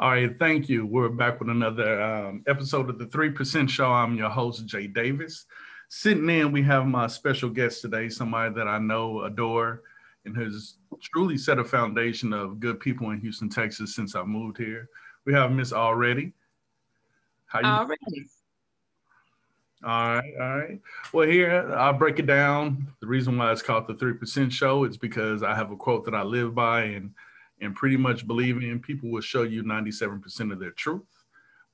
All right, thank you. We're back with another um, episode of the 3% Show. I'm your host, Jay Davis. Sitting in, we have my special guest today, somebody that I know, adore, and has truly set a foundation of good people in Houston, Texas since I moved here. We have Miss Already. How you Already. All right, all right. Well, here I'll break it down. The reason why it's called the Three Percent Show is because I have a quote that I live by and and pretty much believe in. People will show you ninety seven percent of their truth,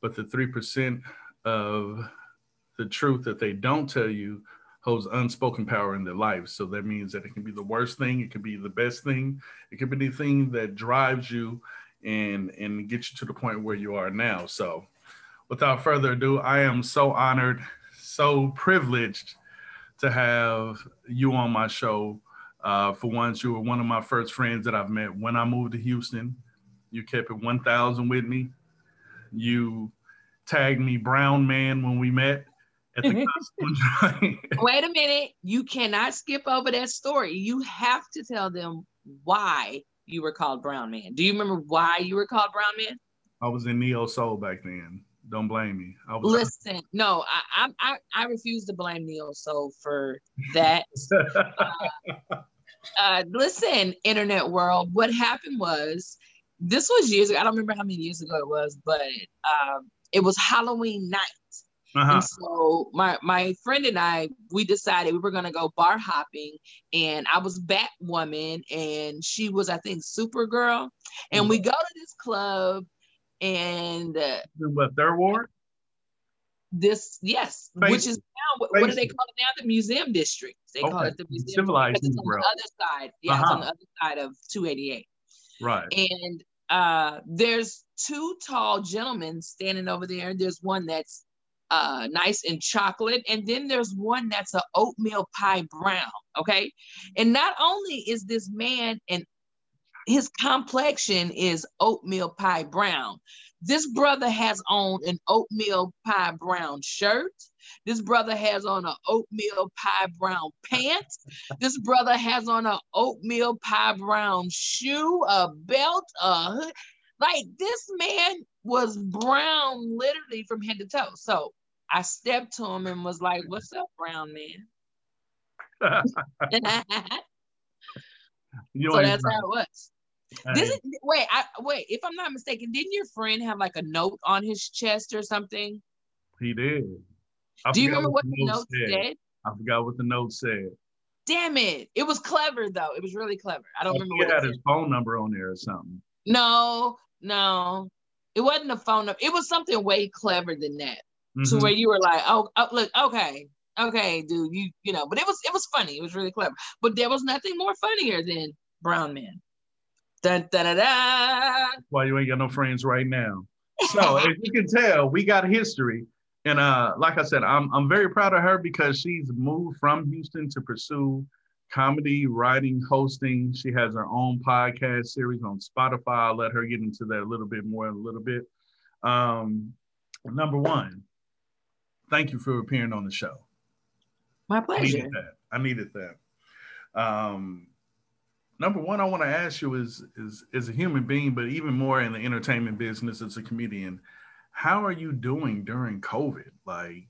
but the three percent of the truth that they don't tell you holds unspoken power in their life. So that means that it can be the worst thing, it can be the best thing, it can be the thing that drives you and and gets you to the point where you are now. So without further ado, I am so honored so privileged to have you on my show. Uh, for once, you were one of my first friends that I've met when I moved to Houston. You kept it 1,000 with me. You tagged me Brown Man when we met at the Wait a minute. You cannot skip over that story. You have to tell them why you were called Brown Man. Do you remember why you were called Brown Man? I was in Neo Soul back then. Don't blame me. I was listen. No, I I I refuse to blame Neo Soul for that. uh, uh, listen, internet world. What happened was this was years ago. I don't remember how many years ago it was, but um, it was Halloween night. Uh-huh. And so my my friend and I we decided we were gonna go bar hopping, and I was Batwoman, and she was I think Supergirl, and mm-hmm. we go to this club and uh, what third ward? This yes, which is now what, what, do they call it now? The museum district. They okay. call it the museum. Civilized it's on the other side. Yeah, uh-huh. it's on the other side of 288. Right. And uh, there's two tall gentlemen standing over there. There's one that's uh, nice and chocolate, and then there's one that's an oatmeal pie brown. Okay, and not only is this man and his complexion is oatmeal pie brown. This brother has on an oatmeal pie brown shirt. This brother has on an oatmeal pie brown pants. This brother has on an oatmeal pie brown shoe, a belt, a hood. Like this man was brown literally from head to toe. So I stepped to him and was like, What's up, brown man? you so that's how it was. This is wait, I wait. If I'm not mistaken, didn't your friend have like a note on his chest or something? He did. I Do you remember what, the note said. said? I forgot what the note said. Damn it! It was clever though. It was really clever. I don't I remember. He had his phone number on there or something. No, no, it wasn't a phone number. It was something way clever than that. Mm-hmm. To where you were like, oh, oh, look, okay, okay, dude, you, you know. But it was, it was funny. It was really clever. But there was nothing more funnier than Brown Man. Dun, dun, dun, dun. Why you ain't got no friends right now? So as you can tell, we got history. And uh, like I said, I'm I'm very proud of her because she's moved from Houston to pursue comedy, writing, hosting. She has her own podcast series on Spotify. I'll let her get into that a little bit more in a little bit. Um, number one, thank you for appearing on the show. My pleasure. I needed that. I needed that. Um, number one, I want to ask you is is as a human being, but even more in the entertainment business as a comedian, how are you doing during COVID? Like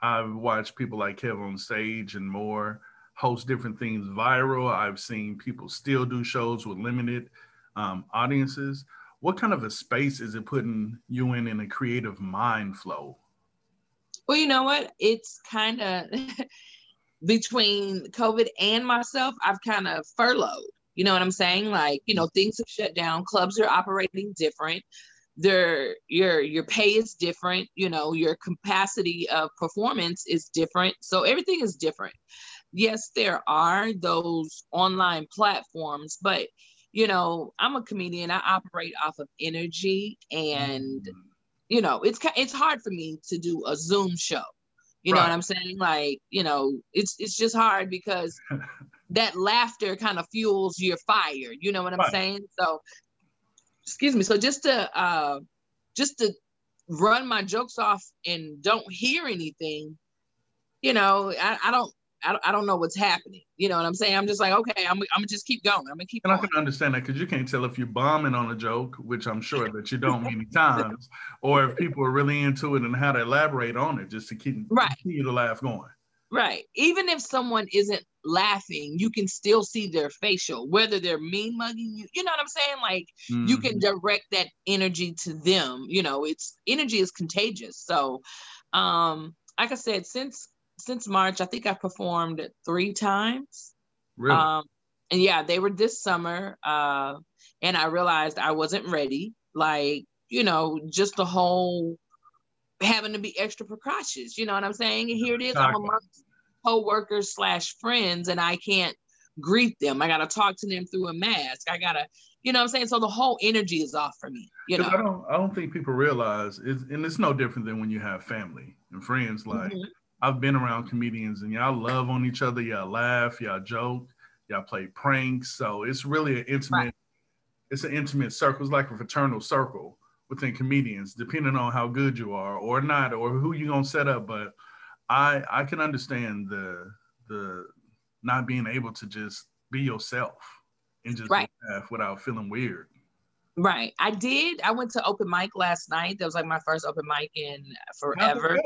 I've watched people like Kev on stage and more host different things viral. I've seen people still do shows with limited um, audiences. What kind of a space is it putting you in in a creative mind flow? Well, you know what? It's kind of between COVID and myself, I've kind of furloughed. You know what I'm saying? Like, you know, things have shut down, clubs are operating different. Their your your pay is different, you know, your capacity of performance is different. So everything is different. Yes, there are those online platforms, but you know, I'm a comedian. I operate off of energy and mm-hmm. you know, it's it's hard for me to do a Zoom show you right. know what I'm saying? Like, you know, it's it's just hard because that laughter kind of fuels your fire. You know what I'm right. saying? So, excuse me. So just to uh, just to run my jokes off and don't hear anything, you know, I, I don't I, I don't know what's happening. You know what I'm saying? I'm just like, okay, I'm, I'm gonna just keep going. I'm gonna keep. And going. I can understand that because you can't tell if you're bombing on a joke, which I'm sure that you don't many times, or if people are really into it and how to elaborate on it, just to keep right. continue to laugh going. Right. Even if someone isn't laughing, you can still see their facial, whether they're mean mugging you. You know what I'm saying? Like mm-hmm. you can mm-hmm. direct that energy to them. You know, it's energy is contagious. So, um, like I said, since since March, I think I performed three times. Really? Um, and yeah, they were this summer. Uh, and I realized I wasn't ready. Like, you know, just the whole having to be extra precautious. You know what I'm saying? And here it is. I'm amongst co-workers slash friends, and I can't greet them. I gotta talk to them through a mask. I gotta, you know what I'm saying? So the whole energy is off for me. You know, I don't I don't think people realize it's and it's no different than when you have family and friends. Like mm-hmm. I've been around comedians and y'all love on each other, y'all laugh, y'all joke, y'all play pranks. So it's really an intimate, right. it's an intimate circle. It's like a fraternal circle within comedians, depending on how good you are or not, or who you're gonna set up. But I I can understand the the not being able to just be yourself and just right. laugh without feeling weird. Right. I did. I went to open mic last night. That was like my first open mic in forever.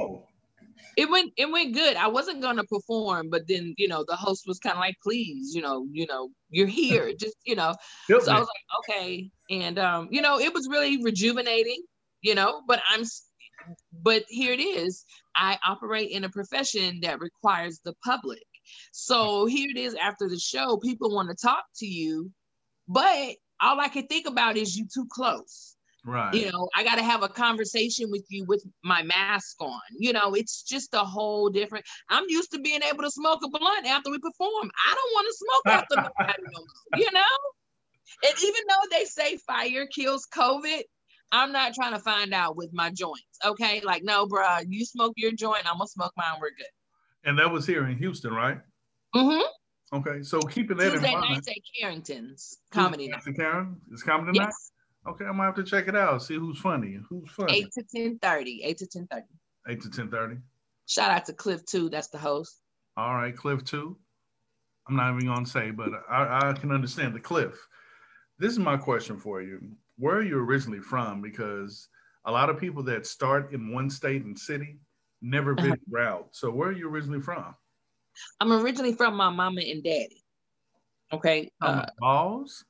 It went it went good. I wasn't gonna perform, but then you know the host was kind of like, please, you know, you know, you're here. Just, you know. so I was like, okay. And um, you know, it was really rejuvenating, you know, but I'm but here it is. I operate in a profession that requires the public. So here it is after the show, people want to talk to you, but all I can think about is you too close. Right. You know, I got to have a conversation with you with my mask on. You know, it's just a whole different. I'm used to being able to smoke a blunt after we perform. I don't want to smoke after nobody no you know? And even though they say fire kills COVID, I'm not trying to find out with my joints. Okay. Like, no, bro, you smoke your joint, I'm gonna smoke mine, we're good. And that was here in Houston, right? Mm-hmm. Okay. So keeping that Tuesday in mind. nights at Carrington's comedy night. Karen? It's comedy yes. night? Okay, I'm gonna have to check it out. See who's funny. Who's funny. Eight to ten thirty. Eight to ten thirty. Eight to ten thirty. Shout out to Cliff too. That's the host. All right, Cliff too. I'm not even gonna say, but I, I can understand the Cliff. This is my question for you. Where are you originally from? Because a lot of people that start in one state and city never uh-huh. been route. So where are you originally from? I'm originally from my mama and daddy. Okay. Uh, balls?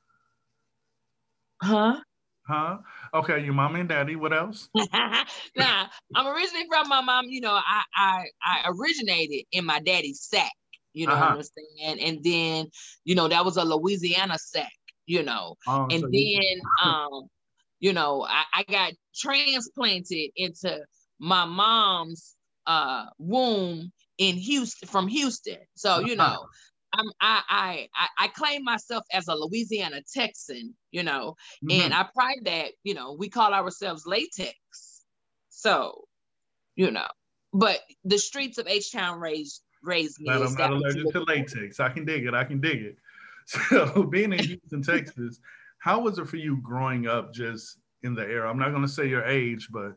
Huh? Huh? Okay, your mom and daddy. What else? nah, I'm originally from my mom. You know, I I I originated in my daddy's sack. You know uh-huh. what I'm saying? And then, you know, that was a Louisiana sack. You know, oh, and so then, you- um, you know, I, I got transplanted into my mom's uh womb in Houston from Houston. So you uh-huh. know, I'm I I I claim myself as a Louisiana Texan, you know, mm-hmm. and I pride that, you know, we call ourselves latex. So, you know, but the streets of H Town raised raised me. I'm not allergic to latex. I can dig it. I can dig it. So being in Houston, Texas, how was it for you growing up just in the era? I'm not gonna say your age, but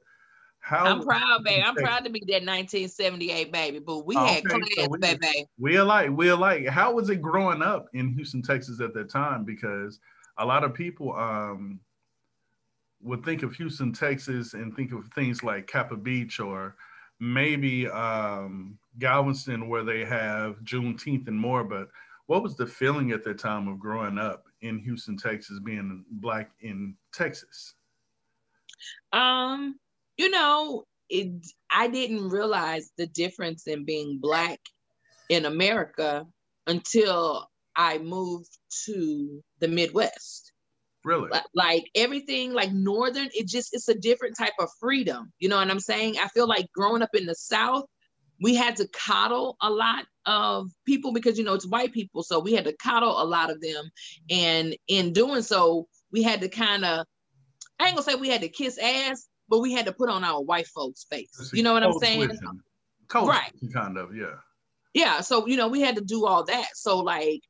how I'm proud, baby. I'm proud to be that 1978 baby, but we had class, so we, baby. We alike, we alike. How was it growing up in Houston, Texas at that time? Because a lot of people um, would think of Houston, Texas, and think of things like Kappa Beach or maybe um, Galveston, where they have Juneteenth and more. But what was the feeling at that time of growing up in Houston, Texas, being black in Texas? Um, you know, it, I didn't realize the difference in being Black in America until I moved to the Midwest. Really? Like everything, like Northern, it just, it's a different type of freedom. You know what I'm saying? I feel like growing up in the South, we had to coddle a lot of people because, you know, it's white people. So we had to coddle a lot of them. And in doing so, we had to kind of, I ain't gonna say we had to kiss ass, but we had to put on our white folks' face. You know what I'm saying? right. Kind of, yeah. Yeah. So, you know, we had to do all that. So, like,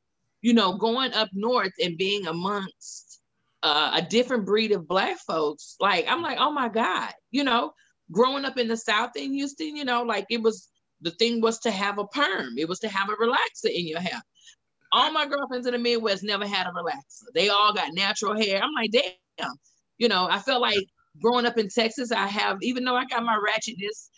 you know, going up north and being amongst uh, a different breed of black folks, like, I'm like, oh my God, you know, growing up in the South in Houston, you know, like it was the thing was to have a perm. It was to have a relaxer in your hair. All my girlfriends in the Midwest never had a relaxer. They all got natural hair. I'm like, damn. You know, I felt like growing up in Texas, I have, even though I got my ratchetness,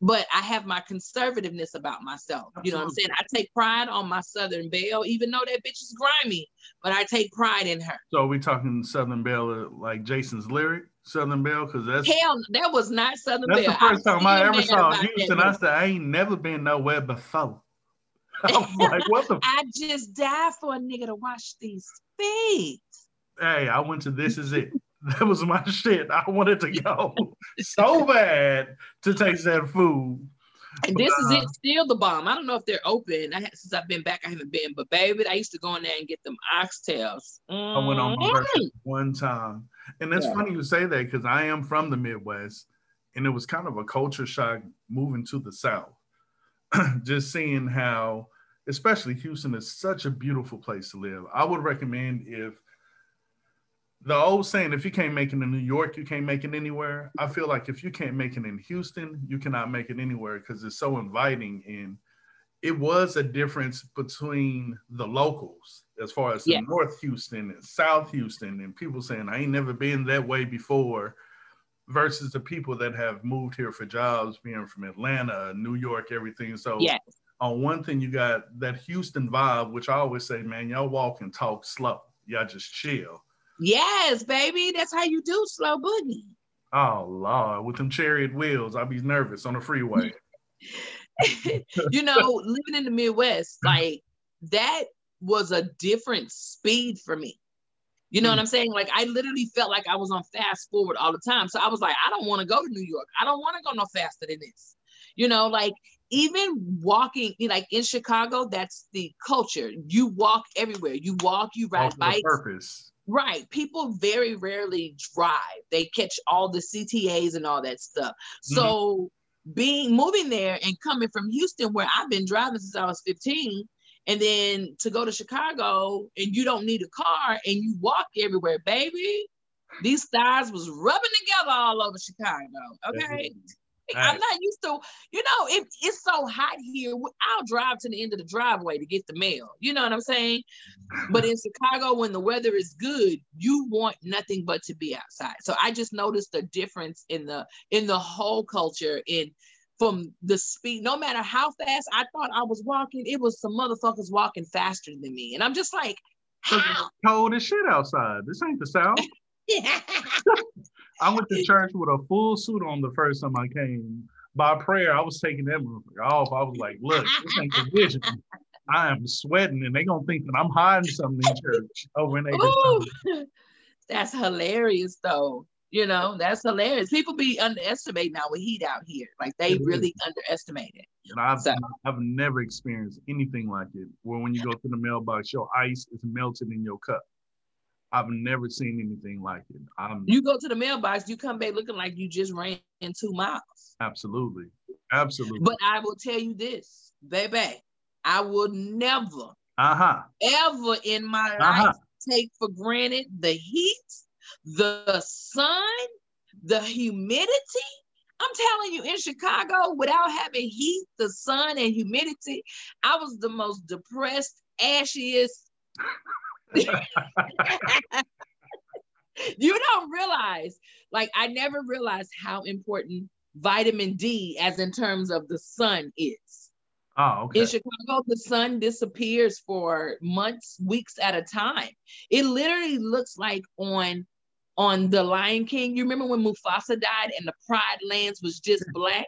but I have my conservativeness about myself. Absolutely. You know what I'm saying? I take pride on my Southern Belle, even though that bitch is grimy, but I take pride in her. So are we talking Southern Belle uh, like Jason's lyric? Southern Belle, because that's hell, that was not Southern that's Belle. the first time I ever saw Houston. I said I ain't never been nowhere before. I like, what the? I just died for a nigga to wash these feet. Hey, I went to This Is It. That was my shit. I wanted to go so bad to taste that food. And this uh, is it, uh, still the bomb. I don't know if they're open. I had, since I've been back, I haven't been. But baby, I used to go in there and get them oxtails. Mm. I went on my birthday mm. one time, and it's yeah. funny you say that because I am from the Midwest, and it was kind of a culture shock moving to the South. Just seeing how, especially Houston, is such a beautiful place to live. I would recommend if the old saying, if you can't make it in New York, you can't make it anywhere. I feel like if you can't make it in Houston, you cannot make it anywhere because it's so inviting. And it was a difference between the locals as far as yeah. North Houston and South Houston and people saying, I ain't never been that way before versus the people that have moved here for jobs, being from Atlanta, New York, everything. So yes. on one thing, you got that Houston vibe, which I always say, man, y'all walk and talk slow. Y'all just chill Yes, baby. That's how you do slow boogie. Oh Lord, with them chariot wheels, I'll be nervous on the freeway. you know, living in the Midwest, like that was a different speed for me. You know mm. what I'm saying? Like I literally felt like I was on fast forward all the time. So I was like, I don't want to go to New York. I don't want to go no faster than this. You know, like even walking, like in Chicago, that's the culture. You walk everywhere. You walk, you ride bikes. Purpose. Right. People very rarely drive. They catch all the CTAs and all that stuff. Mm-hmm. So being moving there and coming from Houston, where I've been driving since I was 15, and then to go to Chicago and you don't need a car and you walk everywhere, baby. These thighs was rubbing together all over Chicago. Okay. I'm not used to, you know, it, it's so hot here. I'll drive to the end of the driveway to get the mail. You know what I'm saying? But in Chicago, when the weather is good, you want nothing but to be outside. So I just noticed the difference in the in the whole culture in from the speed. No matter how fast I thought I was walking, it was some motherfuckers walking faster than me, and I'm just like, how? cold as shit outside. This ain't the South. yeah. I went to church with a full suit on the first time I came. By prayer, I was taking that off. I was like, look, this ain't the vision. I am sweating and they gonna think that I'm hiding something in church oh, over in Ooh, That's hilarious though. You know, that's hilarious. People be underestimating our heat out here. Like they it really is. underestimate it. And I've, so. I've never experienced anything like it. Where when you go to the mailbox, your ice is melted in your cup. I've never seen anything like it. I'm, you go to the mailbox, you come back looking like you just ran in two miles. Absolutely. Absolutely. But I will tell you this, baby, I will never, uh-huh. ever in my uh-huh. life take for granted the heat, the sun, the humidity. I'm telling you, in Chicago, without having heat, the sun, and humidity, I was the most depressed, ashiest you don't realize, like, I never realized how important vitamin D, as in terms of the sun, is. Oh, okay. In Chicago, the sun disappears for months, weeks at a time. It literally looks like on on the Lion King. You remember when Mufasa died and the Pride Lands was just black?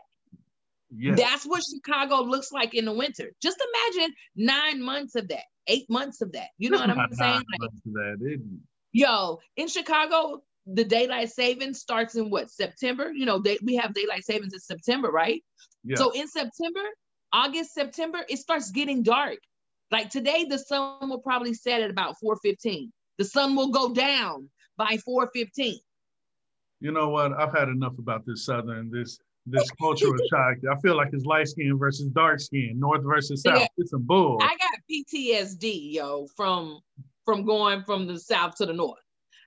Yes. That's what Chicago looks like in the winter. Just imagine nine months of that eight months of that. You know what I'm saying? Like, that, yo, in Chicago, the daylight savings starts in what September? You know, they, we have daylight savings in September, right? Yeah. So in September, August, September, it starts getting dark. Like today, the sun will probably set at about 4:15. The sun will go down by 4:15. You know what? I've had enough about this southern this this cultural shock. I feel like it's light skin versus dark skin, north versus south. Yeah. It's a bull. I got PTSD, yo, from from going from the south to the north.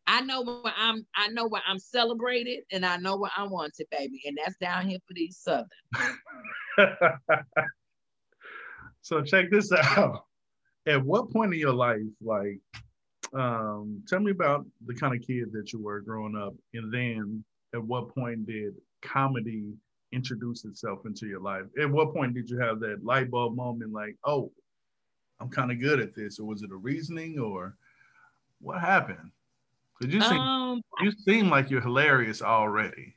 I know where I'm. I know where I'm celebrated, and I know where I wanted, baby, and that's down here for these southern. so check this out. At what point in your life, like, um, tell me about the kind of kid that you were growing up, and then at what point did comedy introduce itself into your life? At what point did you have that light bulb moment, like, oh, I'm kind of good at this, or was it a reasoning, or what happened? Because you seem um, you seem like you're hilarious already.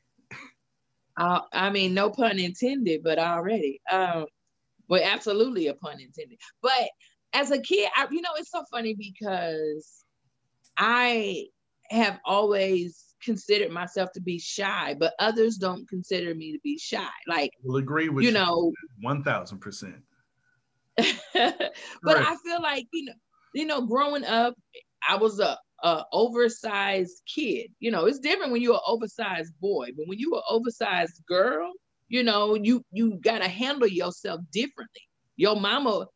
Uh, I mean, no pun intended, but already. Um, well, absolutely a pun intended. But as a kid, I, you know, it's so funny because I have always considered myself to be shy, but others don't consider me to be shy. Like, will agree with you, you know, one thousand percent. But right. I feel like you know, you know, growing up, I was a a oversized kid. You know, it's different when you're an oversized boy, but when you're an oversized girl, you know, you you gotta handle yourself differently. Your mama,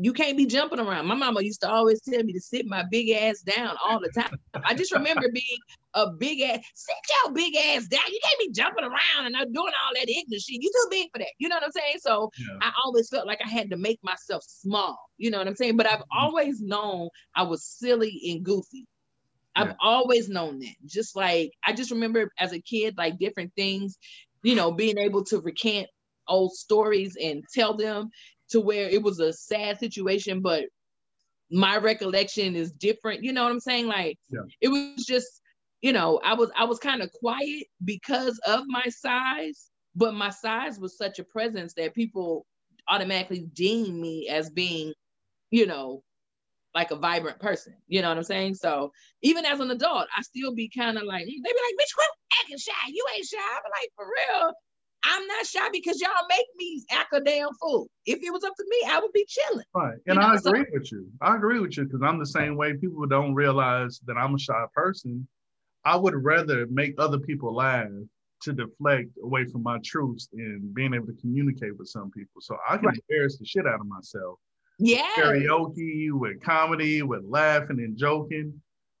you can't be jumping around. My mama used to always tell me to sit my big ass down all the time. I just remember being a big ass, sit your big ass down. You can't be jumping around and doing all that ignorant shit. You too big for that. You know what I'm saying? So yeah. I always felt like I had to make myself small. You know what I'm saying? But I've mm-hmm. always known I was silly and goofy. I've always known that. Just like I just remember as a kid, like different things, you know, being able to recant old stories and tell them to where it was a sad situation, but my recollection is different. You know what I'm saying? Like yeah. it was just, you know, I was I was kind of quiet because of my size, but my size was such a presence that people automatically deem me as being, you know, like a vibrant person. You know what I'm saying? So even as an adult, I still be kind of like, they be like, bitch, quit acting shy. You ain't shy. I'm like, for real, I'm not shy because y'all make me act a damn fool. If it was up to me, I would be chilling. Right. And you know? I agree so, with you. I agree with you because I'm the same way. People don't realize that I'm a shy person. I would rather make other people laugh to deflect away from my truths and being able to communicate with some people. So I can right. embarrass the shit out of myself yeah karaoke with comedy with laughing and joking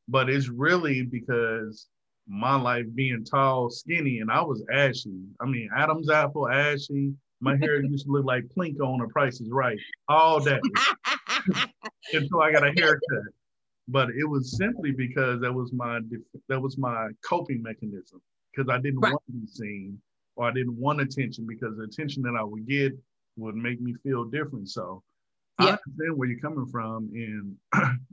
but it's really because my life being tall skinny and i was ashy. I mean adam's apple ashy. My hair used to look like plinko on the price is right. All day. Until i got a haircut. But it was simply because that was my that was my coping mechanism because i didn't right. want to be seen or i didn't want attention because the attention that i would get would make me feel different. So yeah. I understand where you're coming from, and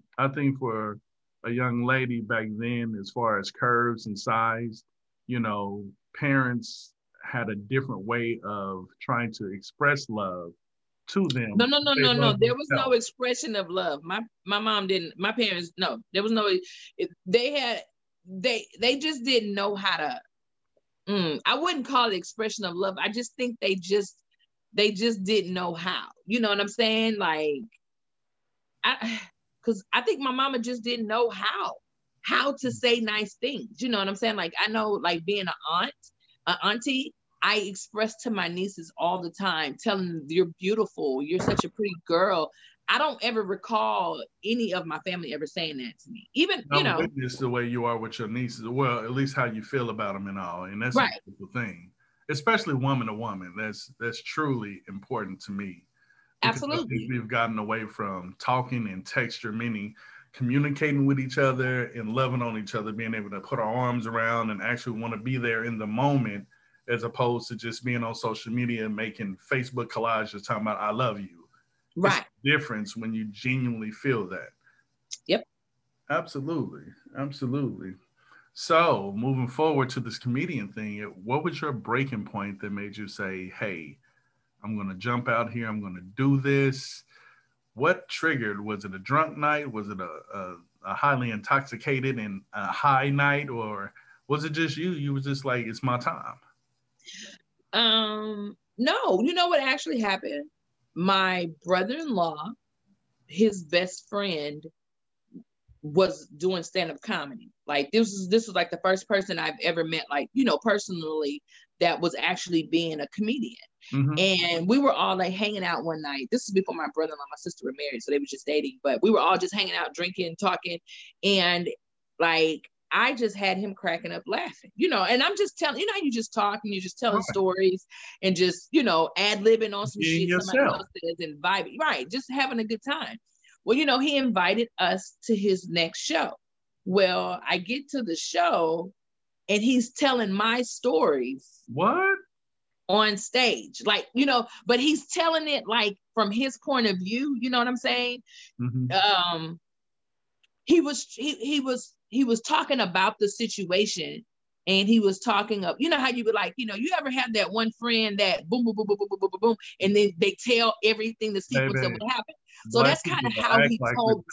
I think for a young lady back then, as far as curves and size, you know, parents had a different way of trying to express love to them. No, no, no, no, no. There was no expression of love. My my mom didn't. My parents, no. There was no. They had. They they just didn't know how to. Mm, I wouldn't call it expression of love. I just think they just they just didn't know how. You know what I'm saying? Like, I, because I think my mama just didn't know how, how to mm. say nice things. You know what I'm saying? Like, I know, like being an aunt, an auntie, I express to my nieces all the time, telling them you're beautiful, you're such a pretty girl. I don't ever recall any of my family ever saying that to me. Even you know, witness the way you are with your nieces. Well, at least how you feel about them and all, and that's right. a beautiful thing especially woman to woman. That's that's truly important to me. Absolutely. We've gotten away from talking and texture, meaning communicating with each other and loving on each other, being able to put our arms around and actually want to be there in the moment, as opposed to just being on social media and making Facebook collages talking about I love you. Right. difference when you genuinely feel that. Yep. Absolutely. Absolutely. So, moving forward to this comedian thing, what was your breaking point that made you say, "Hey, I'm going to jump out here. I'm going to do this"? What triggered? Was it a drunk night? Was it a, a, a highly intoxicated and a high night, or was it just you? You was just like, "It's my time." Um, no. You know what actually happened? My brother-in-law, his best friend, was doing stand-up comedy. Like this is this was like the first person I've ever met, like, you know, personally that was actually being a comedian. Mm-hmm. And we were all like hanging out one night. This is before my brother and my sister were married, so they were just dating, but we were all just hanging out, drinking, talking, and like I just had him cracking up laughing, you know, and I'm just telling, you know, you just talking, you're just telling right. stories and just, you know, ad libbing on some Being shit yourself. somebody else says and vibing, right? Just having a good time. Well, you know, he invited us to his next show. Well, I get to the show and he's telling my stories. What? On stage. Like, you know, but he's telling it like from his point of view, you know what I'm saying? Mm-hmm. Um he was he, he was he was talking about the situation and he was talking of, you know how you would like, you know, you ever have that one friend that boom, boom, boom, boom, boom, boom, boom, boom, boom, and then they tell everything the sequence of what happened. So that's kind of how he like told,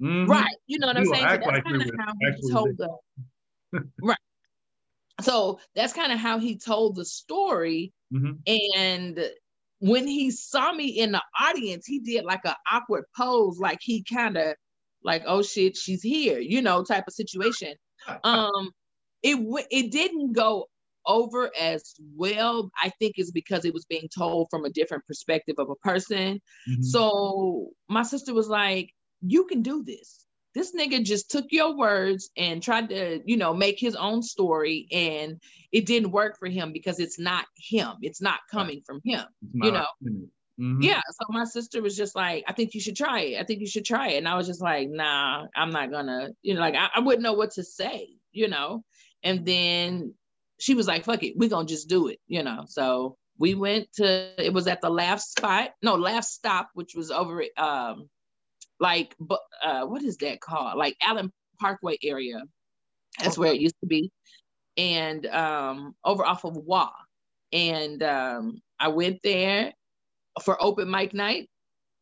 mm-hmm. right? You know what I'm saying? So that's like kind of how he told the, right. So that's kind of how he told the story, mm-hmm. and when he saw me in the audience, he did like an awkward pose, like he kind of like, oh shit, she's here, you know, type of situation. Um, it it didn't go over as well. I think is because it was being told from a different perspective of a person. Mm-hmm. So my sister was like, "You can do this." This nigga just took your words and tried to, you know, make his own story, and it didn't work for him because it's not him. It's not coming from him. You know. Mm-hmm. Yeah. So my sister was just like, I think you should try it. I think you should try it. And I was just like, nah, I'm not gonna, you know, like I, I wouldn't know what to say, you know. And then she was like, fuck it, we're gonna just do it, you know. So we went to it was at the laugh spot, no, Laff Stop, which was over um like uh what is that called? Like Allen Parkway area. That's where it used to be. And um over off of Wa. And um I went there for open mic night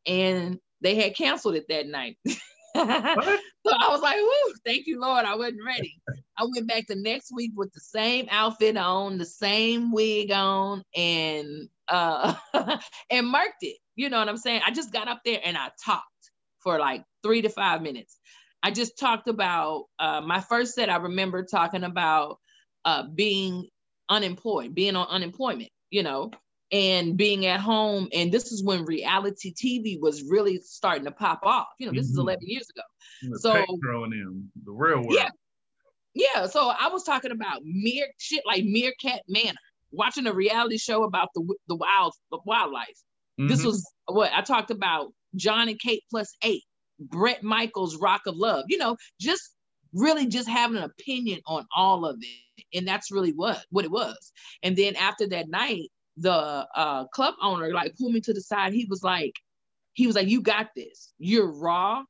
and they had canceled it that night. so I was like, Woo, thank you, Lord. I wasn't ready. I went back the next week with the same outfit on, the same wig on, and uh and marked it. You know what I'm saying? I just got up there and I talked for like three to five minutes. I just talked about uh, my first set. I remember talking about uh, being unemployed, being on unemployment, you know, and being at home. And this is when reality TV was really starting to pop off. You know, this mm-hmm. is 11 years ago. The so throwing in the real world. Yeah. Yeah. So I was talking about mere shit like Meerkat Manor, watching a reality show about the the wild the wildlife. Mm-hmm. This was what I talked about Jon and Kate plus eight, Bret Michaels Rock of Love, you know, just really just having an opinion on all of it. And that's really what what it was. And then after that night, the uh, club owner like pulled me to the side. He was like, he was like, you got this. You're raw,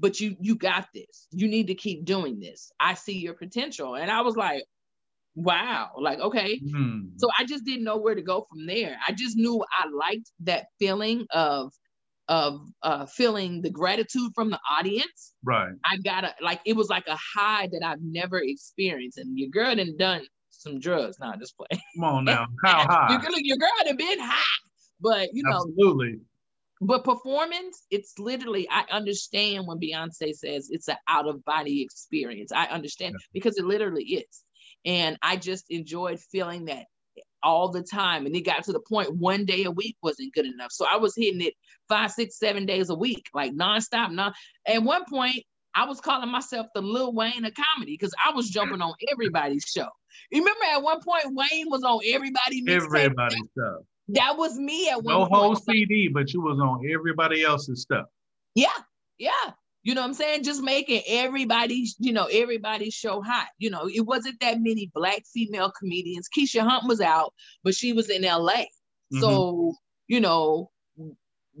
but you you got this. You need to keep doing this. I see your potential. And I was like, wow, like okay. Mm. So I just didn't know where to go from there. I just knew I liked that feeling of of uh, feeling the gratitude from the audience. Right. I got a like it was like a high that I've never experienced. And your girl done done some drugs. Nah, just play. Come on now. How high? your, your girl had been high. But you know, absolutely. But performance, it's literally, I understand when Beyonce says it's an out of body experience. I understand yeah. because it literally is. And I just enjoyed feeling that all the time. And it got to the point one day a week wasn't good enough. So I was hitting it five, six, seven days a week, like nonstop. Non- At one point, I was calling myself the Lil Wayne of comedy because I was jumping on everybody's show. You remember at one point Wayne was on everybody everybody's stuff. That was me at one no point. Whole CD, but you was on everybody else's stuff. Yeah, yeah. You know what I'm saying? Just making everybody, you know, everybody show hot. You know, it wasn't that many black female comedians. Keisha Hunt was out, but she was in LA. Mm-hmm. So, you know,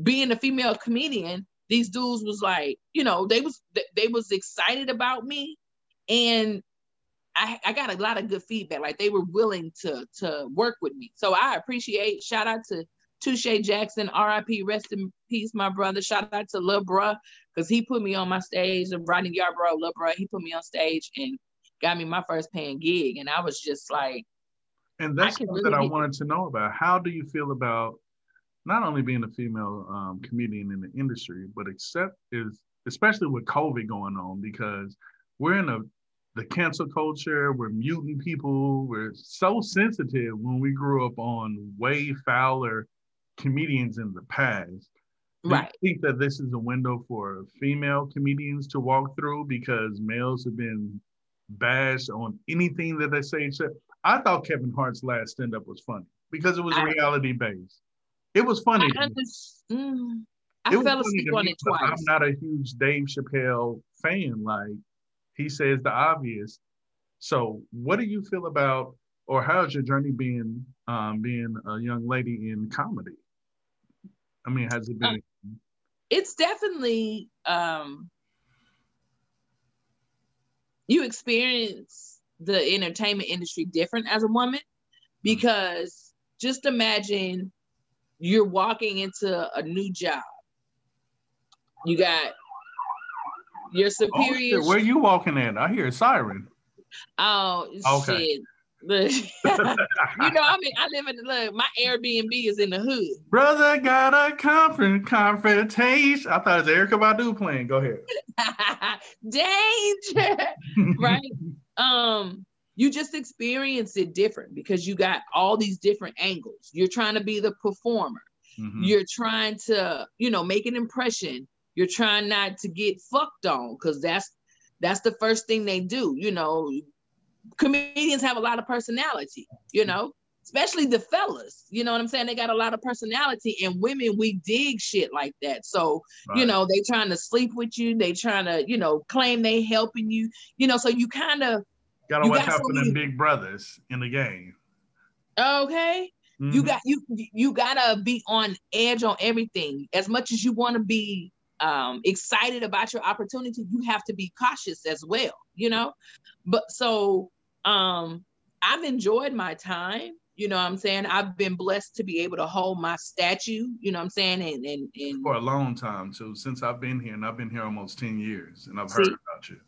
being a female comedian, these dudes was like, you know, they was they was excited about me. And I, I got a lot of good feedback. Like they were willing to to work with me. So I appreciate. Shout out to Touche Jackson, R.I.P. Rest in peace, my brother. Shout out to Lil Bruh, because he put me on my stage. And Rodney Yarbrough, Lil Bruh, he put me on stage and got me my first paying gig. And I was just like, and that's something really that I wanted to know about. How do you feel about not only being a female um, comedian in the industry, but except is especially with COVID going on because we're in a the cancel culture, we're mutant people, we're so sensitive when we grew up on way fouler comedians in the past. Right. I think that this is a window for female comedians to walk through because males have been bashed on anything that they say. I thought Kevin Hart's last stand up was funny because it was reality based. It was funny. I, mm, I fell asleep on it twice. I'm not a huge Dave Chappelle fan. Like he says the obvious. So, what do you feel about, or how's your journey been um, being a young lady in comedy? I mean, has it been? Uh, it's definitely um, you experience the entertainment industry different as a woman because just imagine you're walking into a new job. You got your superior. Oh, Where you walking in? I hear a siren. Oh okay. shit. Look, you know, I mean, I live in the look. My Airbnb is in the hood. Brother got a confront confrontation. I thought it was Erykah Badu playing. Go ahead. Danger, right? um, you just experience it different because you got all these different angles. You're trying to be the performer. Mm-hmm. You're trying to, you know, make an impression. You're trying not to get fucked on because that's that's the first thing they do. You know, comedians have a lot of personality, you know, especially the fellas. You know what I'm saying? They got a lot of personality, and women we dig shit like that. So right. you know they trying to sleep with you. They trying to you know claim they helping you. You know, so you kind of gotta watch out for them big brothers in the game. Okay. Mm-hmm. You got you you gotta be on edge on everything. As much as you want to be um, excited about your opportunity, you have to be cautious as well, you know? But so um, I've enjoyed my time. You know what I'm saying? I've been blessed to be able to hold my statue, you know what I'm saying? And, and, and for a long time too, since I've been here, and I've been here almost 10 years, and I've heard about you.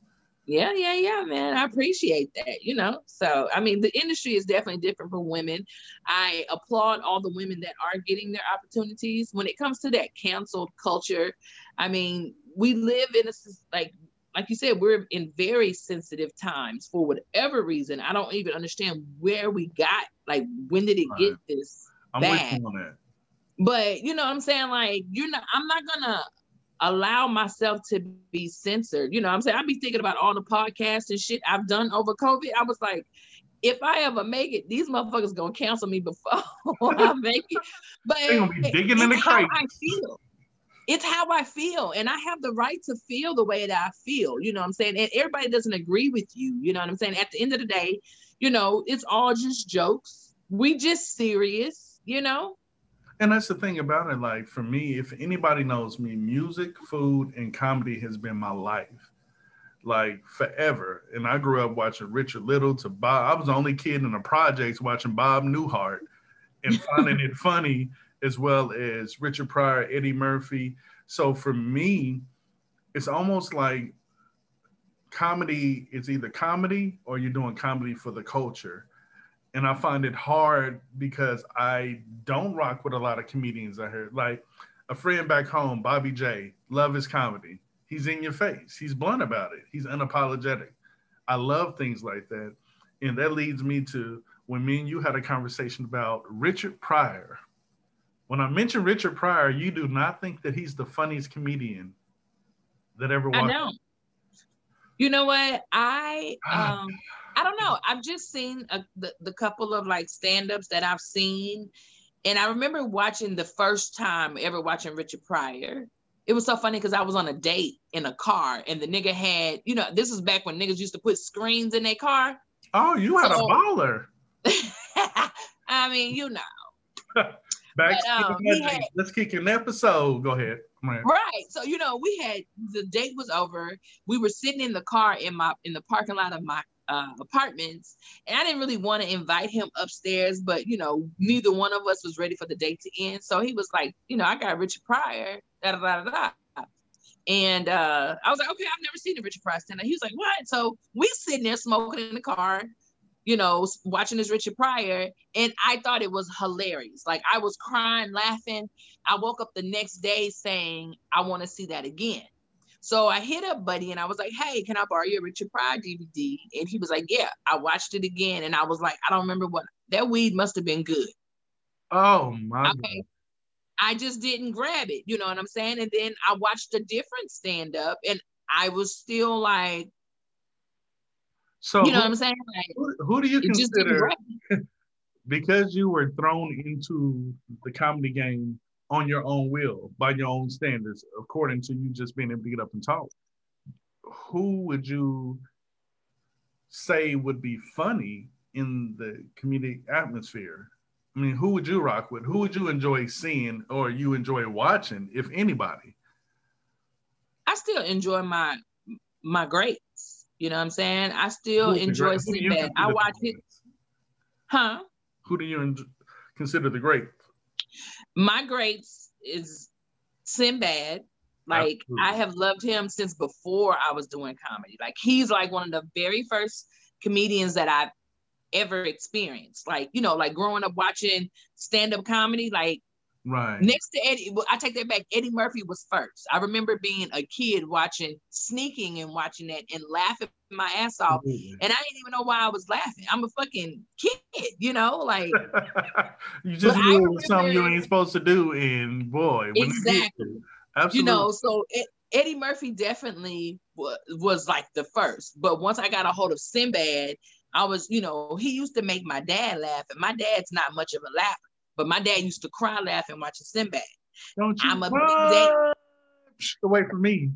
Yeah, yeah, yeah, man. I appreciate that, you know. So, I mean, the industry is definitely different for women. I applaud all the women that are getting their opportunities. When it comes to that canceled culture, I mean, we live in a like like you said, we're in very sensitive times for whatever reason. I don't even understand where we got like when did it right. get this I'm bad? But you know what I'm saying? Like, you're not I'm not gonna allow myself to be censored. You know, I'm saying I'd be thinking about all the podcasts and shit I've done over COVID. I was like, if I ever make it, these motherfuckers gonna cancel me before I make it. But they gonna be digging in the crate. I feel. It's how I feel, and I have the right to feel the way that I feel. You know what I'm saying? And everybody doesn't agree with you. You know what I'm saying? At the end of the day, you know, it's all just jokes. We just serious. You know, and that's the thing about it. Like for me, if anybody knows me, music, food, and comedy has been my life, like forever. And I grew up watching Richard Little to Bob. I was the only kid in the projects watching Bob Newhart and finding it funny, as well as Richard Pryor, Eddie Murphy. So for me, it's almost like comedy is either comedy or you're doing comedy for the culture and I find it hard because I don't rock with a lot of comedians I heard. Like a friend back home, Bobby J, love his comedy. He's in your face. He's blunt about it. He's unapologetic. I love things like that. And that leads me to when me and you had a conversation about Richard Pryor. When I mention Richard Pryor, you do not think that he's the funniest comedian that ever walked. I know. You know what? I um I don't know. I've just seen a, the, the couple of like stand-ups that I've seen. And I remember watching the first time ever watching Richard Pryor. It was so funny because I was on a date in a car and the nigga had, you know, this is back when niggas used to put screens in their car. Oh, you had so, a baller. I mean, you know. Back but, um, had, let's kick an episode. Go ahead. Right. So you know, we had the date was over. We were sitting in the car in my in the parking lot of my uh, apartments. And I didn't really want to invite him upstairs, but you know, neither one of us was ready for the date to end. So he was like, you know, I got Richard Pryor, da da da da. And uh, I was like, okay, I've never seen a Richard Pryor stand up. He was like, what? So we sitting there smoking in the car, you know, watching this Richard Pryor, and I thought it was hilarious. Like I was crying, laughing. I woke up the next day saying, I want to see that again. So I hit up Buddy and I was like, hey, can I borrow your Richard Pryor DVD? And he was like, yeah. I watched it again and I was like, I don't remember what that weed must have been good. Oh my okay. I just didn't grab it. You know what I'm saying? And then I watched a different stand up and I was still like, So you know who, what I'm saying? Like, who, who do you consider? because you were thrown into the comedy game on your own will, by your own standards, according to you just being able to get up and talk. Who would you say would be funny in the comedic atmosphere? I mean, who would you rock with? Who would you enjoy seeing or you enjoy watching, if anybody? I still enjoy my my greats. You know what I'm saying? I still enjoy seeing that. I watch it. Huh? Who do you consider the great? My greats is Sinbad. Like Absolutely. I have loved him since before I was doing comedy. Like he's like one of the very first comedians that I've ever experienced. Like, you know, like growing up watching stand-up comedy, like right next to Eddie, I take that back. Eddie Murphy was first. I remember being a kid watching sneaking and watching that and laughing my ass off. And I didn't even know why I was laughing. I'm a fucking kid, you know, like you just knew remember, something you ain't supposed to do. And boy, exactly. Absolutely. You know, so it, Eddie Murphy definitely was, was like the first. But once I got a hold of Sinbad I was, you know, he used to make my dad laugh, and my dad's not much of a laugher, but my dad used to cry laughing watching Sinbad. Don't you I'm a dad. away from me.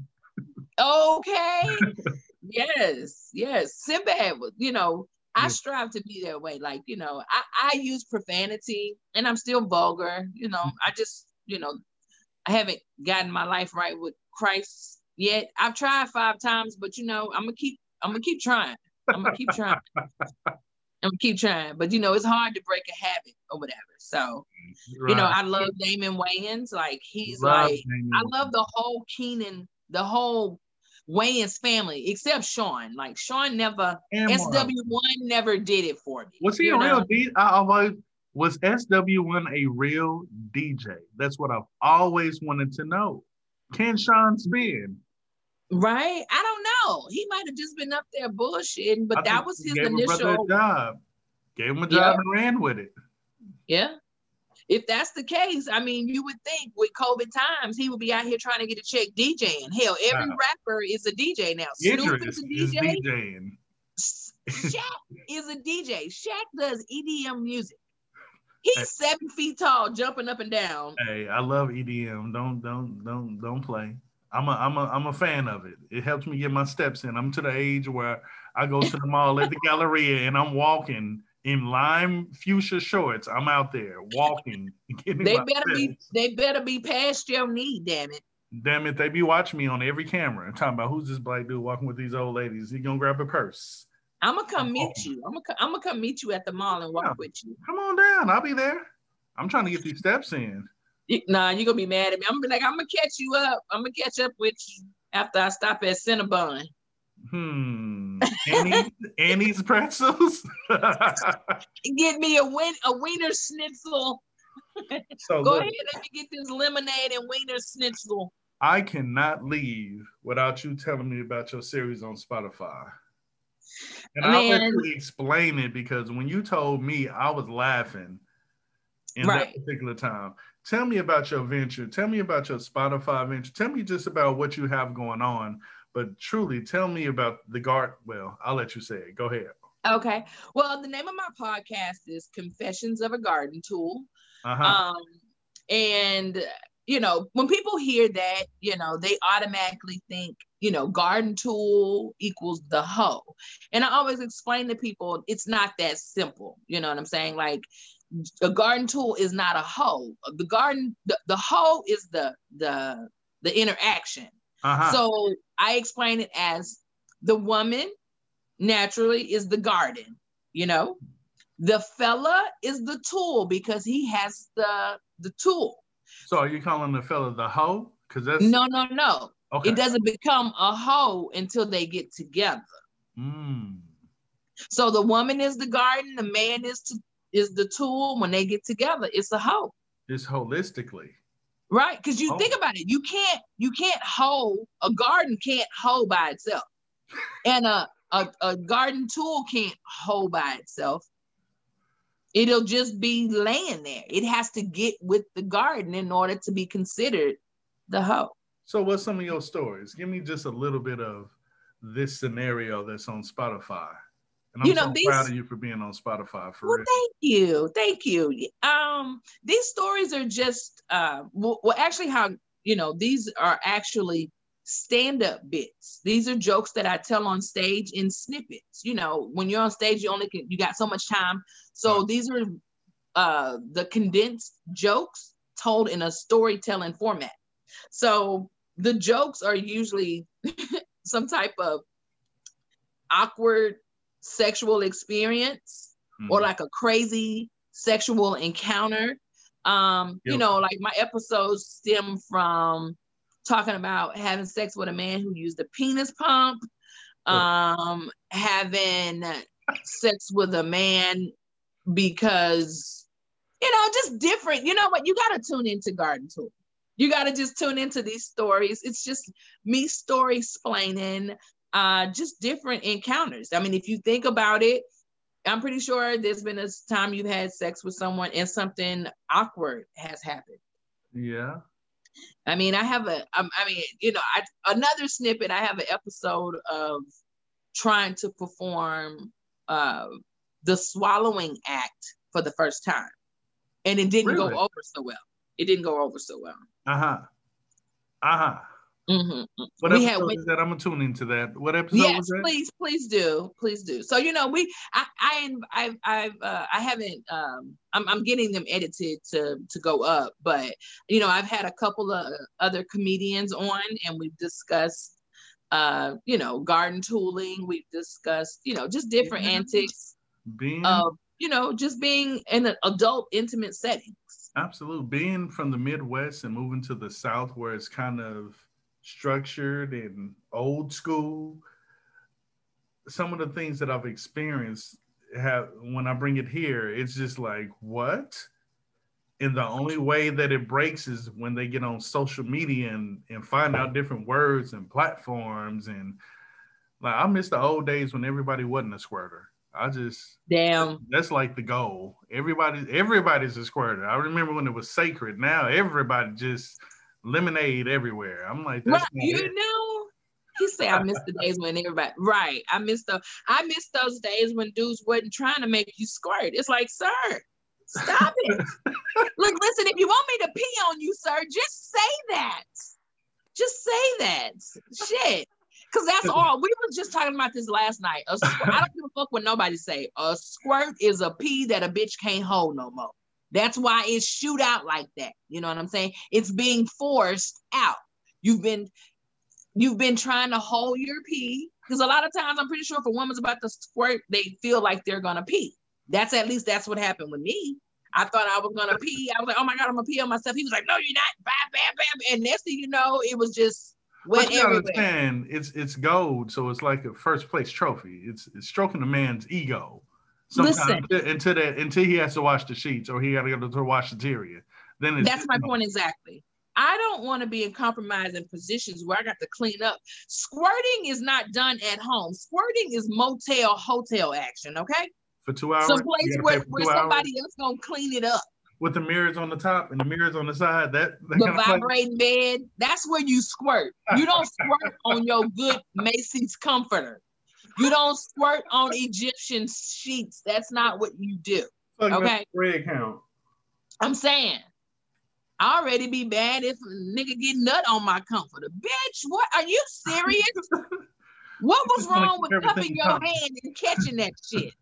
Okay. yes, yes. Sinbad was, you know, I strive to be that way. Like, you know, I, I use profanity and I'm still vulgar. You know, I just, you know, I haven't gotten my life right with Christ yet. I've tried five times, but you know, I'm gonna keep I'm gonna keep trying. I'm gonna keep trying. I'm gonna keep trying, but you know, it's hard to break a habit or whatever. So, right. you know, I love Damon Wayans. Like he's love like, Damon. I love the whole Keenen, the whole Wayans family, except Shawn. Like Shawn never, SW1 never did it for me. Was he a know? real D? I always was SW1 a real DJ? That's what I've always wanted to know. Can Shawn spin? Right? I don't know. He might have just been up there bullshitting, but I that was his initial job. Gave him a job yeah. and ran with it. Yeah. If that's the case, I mean, you would think with COVID times, he would be out here trying to get a check DJing. Hell, every wow. rapper is a DJ now. Snoop is a DJ. Is DJing. Shaq is a DJ. Shaq does EDM music. He's hey. seven feet tall, jumping up and down. Hey, I love EDM. Don't don't don't don't play. I'm a I'm a I'm a fan of it. It helps me get my steps in. I'm to the age where I go to the mall at the Galleria and I'm walking in lime fuchsia shorts. I'm out there walking. They better steps. be they better be past your knee, damn it. Damn it, they be watching me on every camera. I'm talking about who's this black dude walking with these old ladies. He gonna grab a purse. I'm gonna come meet you. I'm gonna I'm gonna come meet you at the mall and walk yeah. with you. Come on down. I'll be there. I'm trying to get these steps in nah, you're gonna be mad at me. I'm gonna be like, I'm gonna catch you up. I'm gonna catch up with you after I stop at Cinnabon. Hmm. Annie's, Annie's pretzels. Get me a win a wiener schnitzel. So go look, ahead, let me get this lemonade and wiener schnitzel. I cannot leave without you telling me about your series on Spotify. And Man. I'll you explain it because when you told me, I was laughing in right. that particular time. Tell me about your venture. Tell me about your Spotify venture. Tell me just about what you have going on. But truly, tell me about the guard. Well, I'll let you say it. Go ahead. Okay. Well, the name of my podcast is Confessions of a Garden Tool. Uh-huh. Um, and you know, when people hear that, you know, they automatically think, you know, garden tool equals the hoe. And I always explain to people it's not that simple. You know what I'm saying? Like a garden tool is not a hoe. The garden, the, the hoe is the the the interaction. Uh-huh. So I explain it as the woman naturally is the garden, you know. The fella is the tool because he has the the tool. So are you calling the fella the hoe? Because that's no, no, no. Okay. It doesn't become a hoe until they get together. Mm. So the woman is the garden, the man is to is the tool when they get together. It's a hoe. It's holistically. Right. Because you oh. think about it, you can't you can't hoe, a garden can't hoe by itself. And a, a, a garden tool can't hoe by itself. It'll just be laying there. It has to get with the garden in order to be considered the hoe. So what's some of your stories? Give me just a little bit of this scenario that's on Spotify. And I'm you know, so these, proud of you for being on Spotify. For well, real. thank you, thank you. Um, these stories are just uh, well, well, actually, how you know these are actually stand-up bits. These are jokes that I tell on stage in snippets. You know, when you're on stage, you only can you got so much time. So these are uh, the condensed jokes told in a storytelling format. So the jokes are usually some type of awkward sexual experience mm. or like a crazy sexual encounter. Um, yep. you know, like my episodes stem from talking about having sex with a man who used a penis pump, um, having sex with a man because, you know, just different. You know what? You got to tune into Garden Tool. You got to just tune into these stories. It's just me story explaining uh, just different encounters. I mean, if you think about it, I'm pretty sure there's been a time you've had sex with someone and something awkward has happened. Yeah. I mean, I have a, um, mean, you know, I, another snippet. I have an episode of trying to perform uh, the swallowing act for the first time, and it didn't really? go over so well. It didn't go over so well. Uh huh. Uh huh. Mm-hmm. What we episode had, is that? I'm gonna tune into that. What episode yes, please, please do, please do. So you know, we, I, I, I've, I've, uh, I haven't, um, I'm, I'm getting them edited to to go up, but you know, I've had a couple of other comedians on, and we've discussed, uh, you know, garden tooling. We've discussed, you know, just different antics being, of, you know, just being in an adult intimate settings. Absolutely, being from the Midwest and moving to the South, where it's kind of structured and old school. Some of the things that I've experienced have when I bring it here, it's just like, what? And the only way that it breaks is when they get on social media and, and find out different words and platforms. And like, I miss the old days when everybody wasn't a squirter. I just damn. That's like the goal. Everybody, everybody's a squirter. I remember when it was sacred. Now everybody just lemonade everywhere. I'm like, right, you it. know. He said, "I miss the days when everybody." Right, I miss the. I miss those days when dudes wasn't trying to make you squirt. It's like, sir, stop it. Look, listen. If you want me to pee on you, sir, just say that. Just say that. Shit. Cause that's all. We were just talking about this last night. A squirt, I don't give a fuck what nobody say. A squirt is a pee that a bitch can't hold no more. That's why it's shoot out like that. You know what I'm saying? It's being forced out. You've been you've been trying to hold your pee because a lot of times I'm pretty sure if a woman's about to squirt, they feel like they're gonna pee. That's at least that's what happened with me. I thought I was gonna pee. I was like, oh my god, I'm gonna pee on myself. He was like, no, you're not. Bam, bam, bam. And next thing you know, it was just wet everywhere. Understand, it's it's gold, so it's like a first place trophy. It's it's stroking the man's ego. Sometimes Listen, until that until he has to wash the sheets or he got to go to wash the interior. Then that's my point exactly. I don't want to be in compromising positions where I got to clean up. Squirting is not done at home. Squirting is motel hotel action. Okay. For two hours. Some place where, where somebody hours. else gonna clean it up. With the mirrors on the top and the mirrors on the side, that, that the vibrating bed. That's where you squirt. You don't squirt on your good Macy's comforter. You don't squirt on Egyptian sheets. That's not what you do. Okay. Red count. I'm saying. I already be bad if a nigga get nut on my comforter. Bitch, what are you serious? what was wrong with cupping your hand and catching that shit?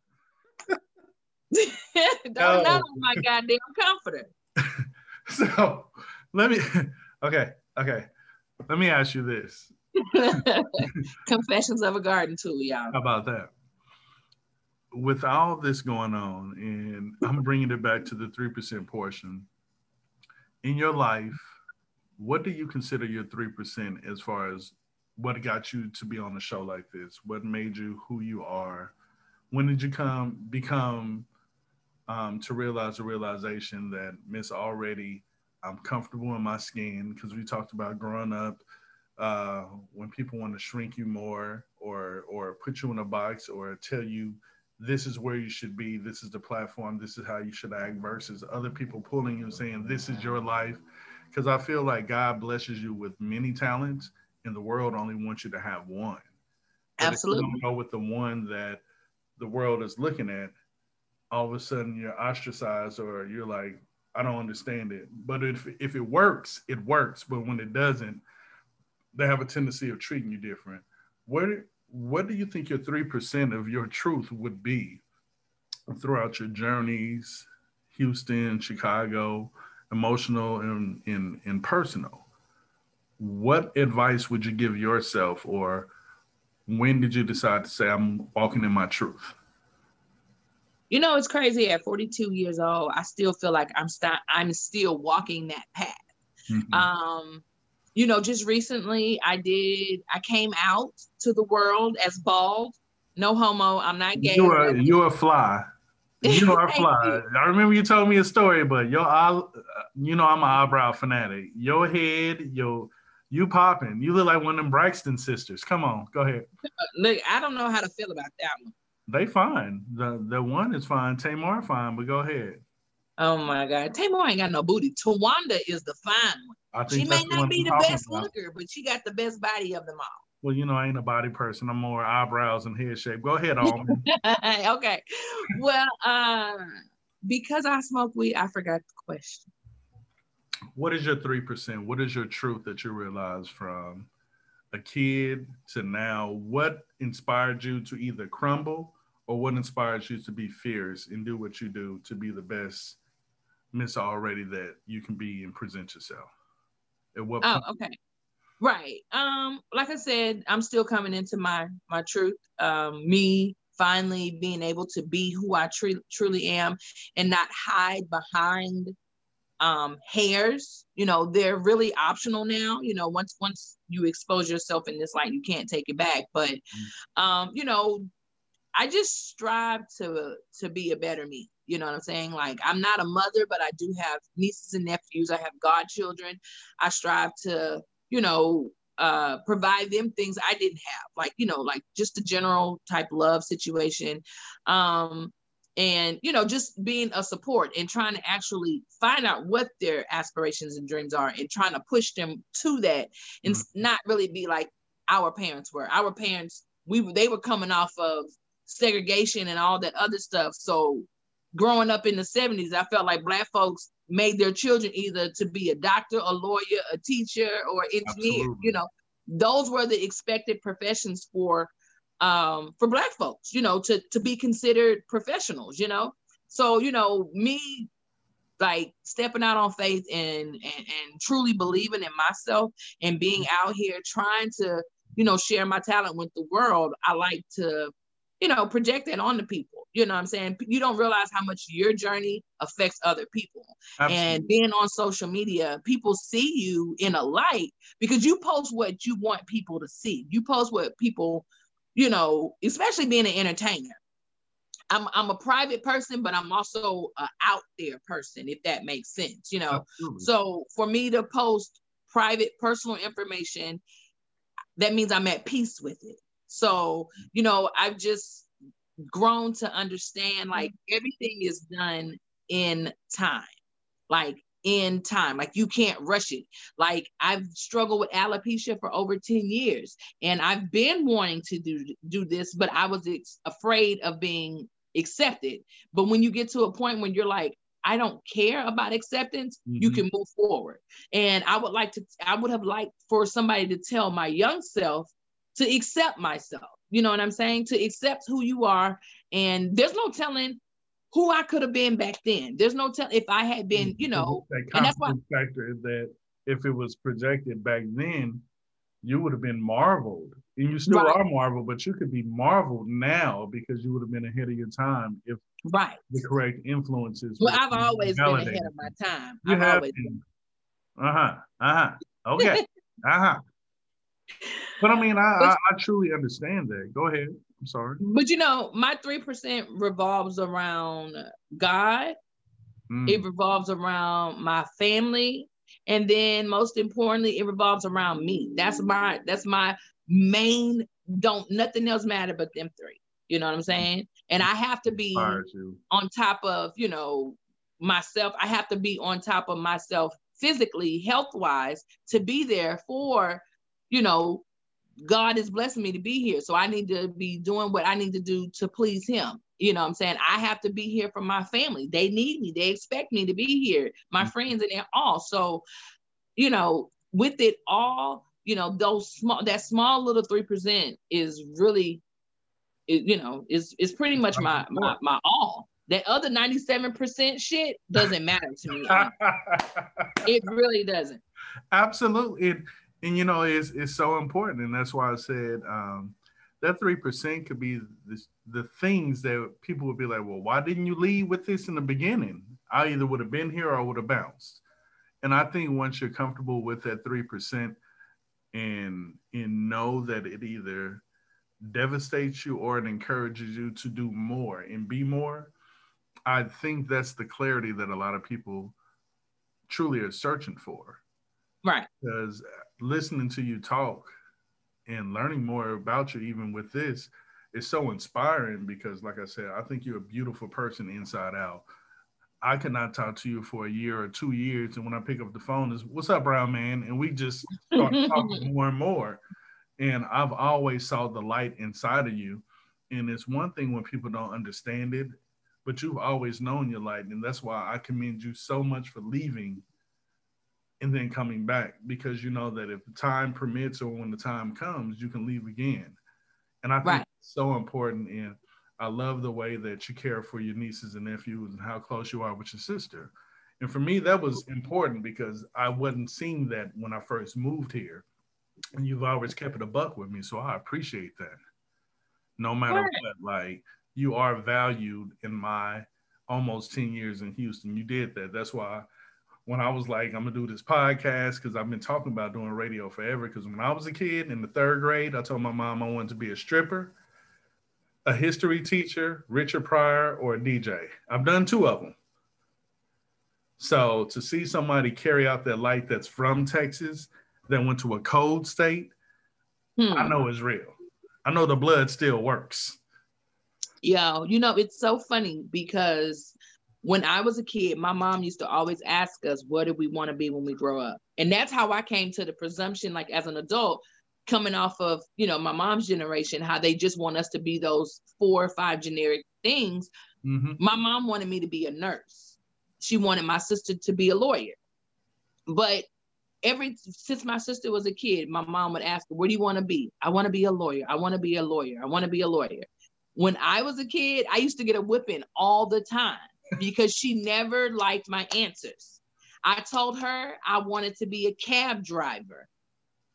Don't oh. nut on my goddamn comforter. so let me okay, okay. Let me ask you this. Confessions of a Garden Tool, y'all. How about that? With all this going on, and I'm bringing it back to the 3% portion, in your life, what do you consider your 3% as far as what got you to be on a show like this? What made you who you are? When did you come become um, to realize the realization that Miss already I'm comfortable in my skin because we talked about growing up uh, when people want to shrink you more or or put you in a box or tell you this is where you should be, this is the platform, this is how you should act, versus other people pulling you and saying this is your life. Because I feel like God blesses you with many talents, and the world only wants you to have one. But Absolutely. If you don't go with the one that the world is looking at, all of a sudden you're ostracized or you're like, I don't understand it. But if if it works, it works. But when it doesn't, they have a tendency of treating you different. What what do you think your three percent of your truth would be throughout your journeys, Houston, Chicago, emotional and in and personal? What advice would you give yourself, or when did you decide to say I'm walking in my truth? you know, it's crazy. At 42 years old, I still feel like I'm st- I'm still walking that path. Mm-hmm. Um, you know, just recently I did. I came out to the world as bald. No homo. I'm not gay. You're a, you're fly. You are a fly. I remember you told me a story, but your eye, you know, I'm an eyebrow fanatic. Your head, your you popping. You look like one of them Braxton sisters. Come on, go ahead. Look, I don't know how to feel about that one. They fine. The the one is fine. Tamar fine, but go ahead. Oh my God, Tamar ain't got no booty. Towanda is the fine one. she may not be the best about. looker, but she got the best body of them all. Well, you know, I ain't a body person. I'm more eyebrows and head shape. Go ahead, Almond. okay. Well, uh, because I smoke weed, I forgot the question. What is your three percent? What is your truth that you realize from a kid to now? What inspired you to either crumble or what inspires you to be fierce and do what you do to be the best miss already that you can be and present yourself. At what oh okay. Right. Um like i said i'm still coming into my my truth. Um me finally being able to be who i tr- truly am and not hide behind um hairs. You know they're really optional now. You know once once you expose yourself in this light you can't take it back. But mm. um you know I just strive to to be a better me. You know what I'm saying? Like I'm not a mother, but I do have nieces and nephews. I have godchildren. I strive to, you know, uh, provide them things I didn't have, like you know, like just a general type love situation, um, and you know, just being a support and trying to actually find out what their aspirations and dreams are, and trying to push them to that, and mm-hmm. not really be like our parents were. Our parents, we they were coming off of segregation and all that other stuff. So growing up in the 70s, I felt like black folks made their children either to be a doctor, a lawyer, a teacher, or engineer. Absolutely. You know, those were the expected professions for um for black folks, you know, to to be considered professionals, you know. So, you know, me like stepping out on faith and, and and truly believing in myself and being out here trying to, you know, share my talent with the world, I like to you know, project that on the people. You know what I'm saying? You don't realize how much your journey affects other people. Absolutely. And being on social media, people see you in a light because you post what you want people to see. You post what people, you know, especially being an entertainer. I'm I'm a private person, but I'm also a out there person, if that makes sense, you know. Absolutely. So for me to post private personal information, that means I'm at peace with it. So, you know, I've just grown to understand like everything is done in time. Like in time. Like you can't rush it. Like I've struggled with alopecia for over 10 years and I've been wanting to do do this, but I was ex- afraid of being accepted. But when you get to a point when you're like, I don't care about acceptance, mm-hmm. you can move forward. And I would like to, I would have liked for somebody to tell my young self to accept myself. You know what I'm saying? To accept who you are. And there's no telling who I could have been back then. There's no telling if I had been, you know, that and that's why factor is that if it was projected back then, you would have been marveled. And you still right. are marveled, but you could be marveled now because you would have been ahead of your time if right the correct influences. Well, I've always validated. been ahead of my time. You I've have always been. been. Uh-huh. Uh-huh. Okay. uh-huh. But I mean, I, but, I, I truly understand that. Go ahead. I'm sorry. But you know, my three percent revolves around God. Mm. It revolves around my family, and then most importantly, it revolves around me. That's my that's my main. Don't nothing else matter but them three. You know what I'm saying? And I have to be on top of you know myself. I have to be on top of myself physically, health wise, to be there for you know God is blessing me to be here. So I need to be doing what I need to do to please him. You know I'm saying? I have to be here for my family. They need me. They expect me to be here. My mm-hmm. friends and they're all. So, you know, with it all, you know, those small that small little 3% is really it, you know, is is pretty much my, my my all. That other 97% shit doesn't matter to me. it really doesn't. Absolutely. It, and you know, it's it's so important. And that's why I said um that three percent could be the, the things that people would be like, well, why didn't you lead with this in the beginning? I either would have been here or I would have bounced. And I think once you're comfortable with that three percent and and know that it either devastates you or it encourages you to do more and be more, I think that's the clarity that a lot of people truly are searching for. Right. Because listening to you talk and learning more about you, even with this, is so inspiring because, like I said, I think you're a beautiful person inside out. I cannot talk to you for a year or two years, and when I pick up the phone, is "What's up, Brown man?" and we just start talking more and more. And I've always saw the light inside of you, and it's one thing when people don't understand it, but you've always known your light, and that's why I commend you so much for leaving and then coming back because you know that if the time permits or when the time comes, you can leave again. And I think right. it's so important. And I love the way that you care for your nieces and nephews and how close you are with your sister. And for me, that was important because I wasn't seeing that when I first moved here. And you've always kept it a buck with me. So I appreciate that. No matter right. what, like you are valued in my almost 10 years in Houston. You did that. That's why when I was like, I'm gonna do this podcast because I've been talking about doing radio forever. Because when I was a kid in the third grade, I told my mom I wanted to be a stripper, a history teacher, Richard Pryor, or a DJ. I've done two of them. So to see somebody carry out that light that's from Texas that went to a cold state, hmm. I know it's real. I know the blood still works. Yo, you know, it's so funny because when I was a kid, my mom used to always ask us, what do we want to be when we grow up? And that's how I came to the presumption, like as an adult, coming off of, you know, my mom's generation, how they just want us to be those four or five generic things. Mm-hmm. My mom wanted me to be a nurse. She wanted my sister to be a lawyer. But every since my sister was a kid, my mom would ask her, Where do you want to be? I want to be a lawyer. I want to be a lawyer. I want to be a lawyer. When I was a kid, I used to get a whipping all the time because she never liked my answers. I told her I wanted to be a cab driver.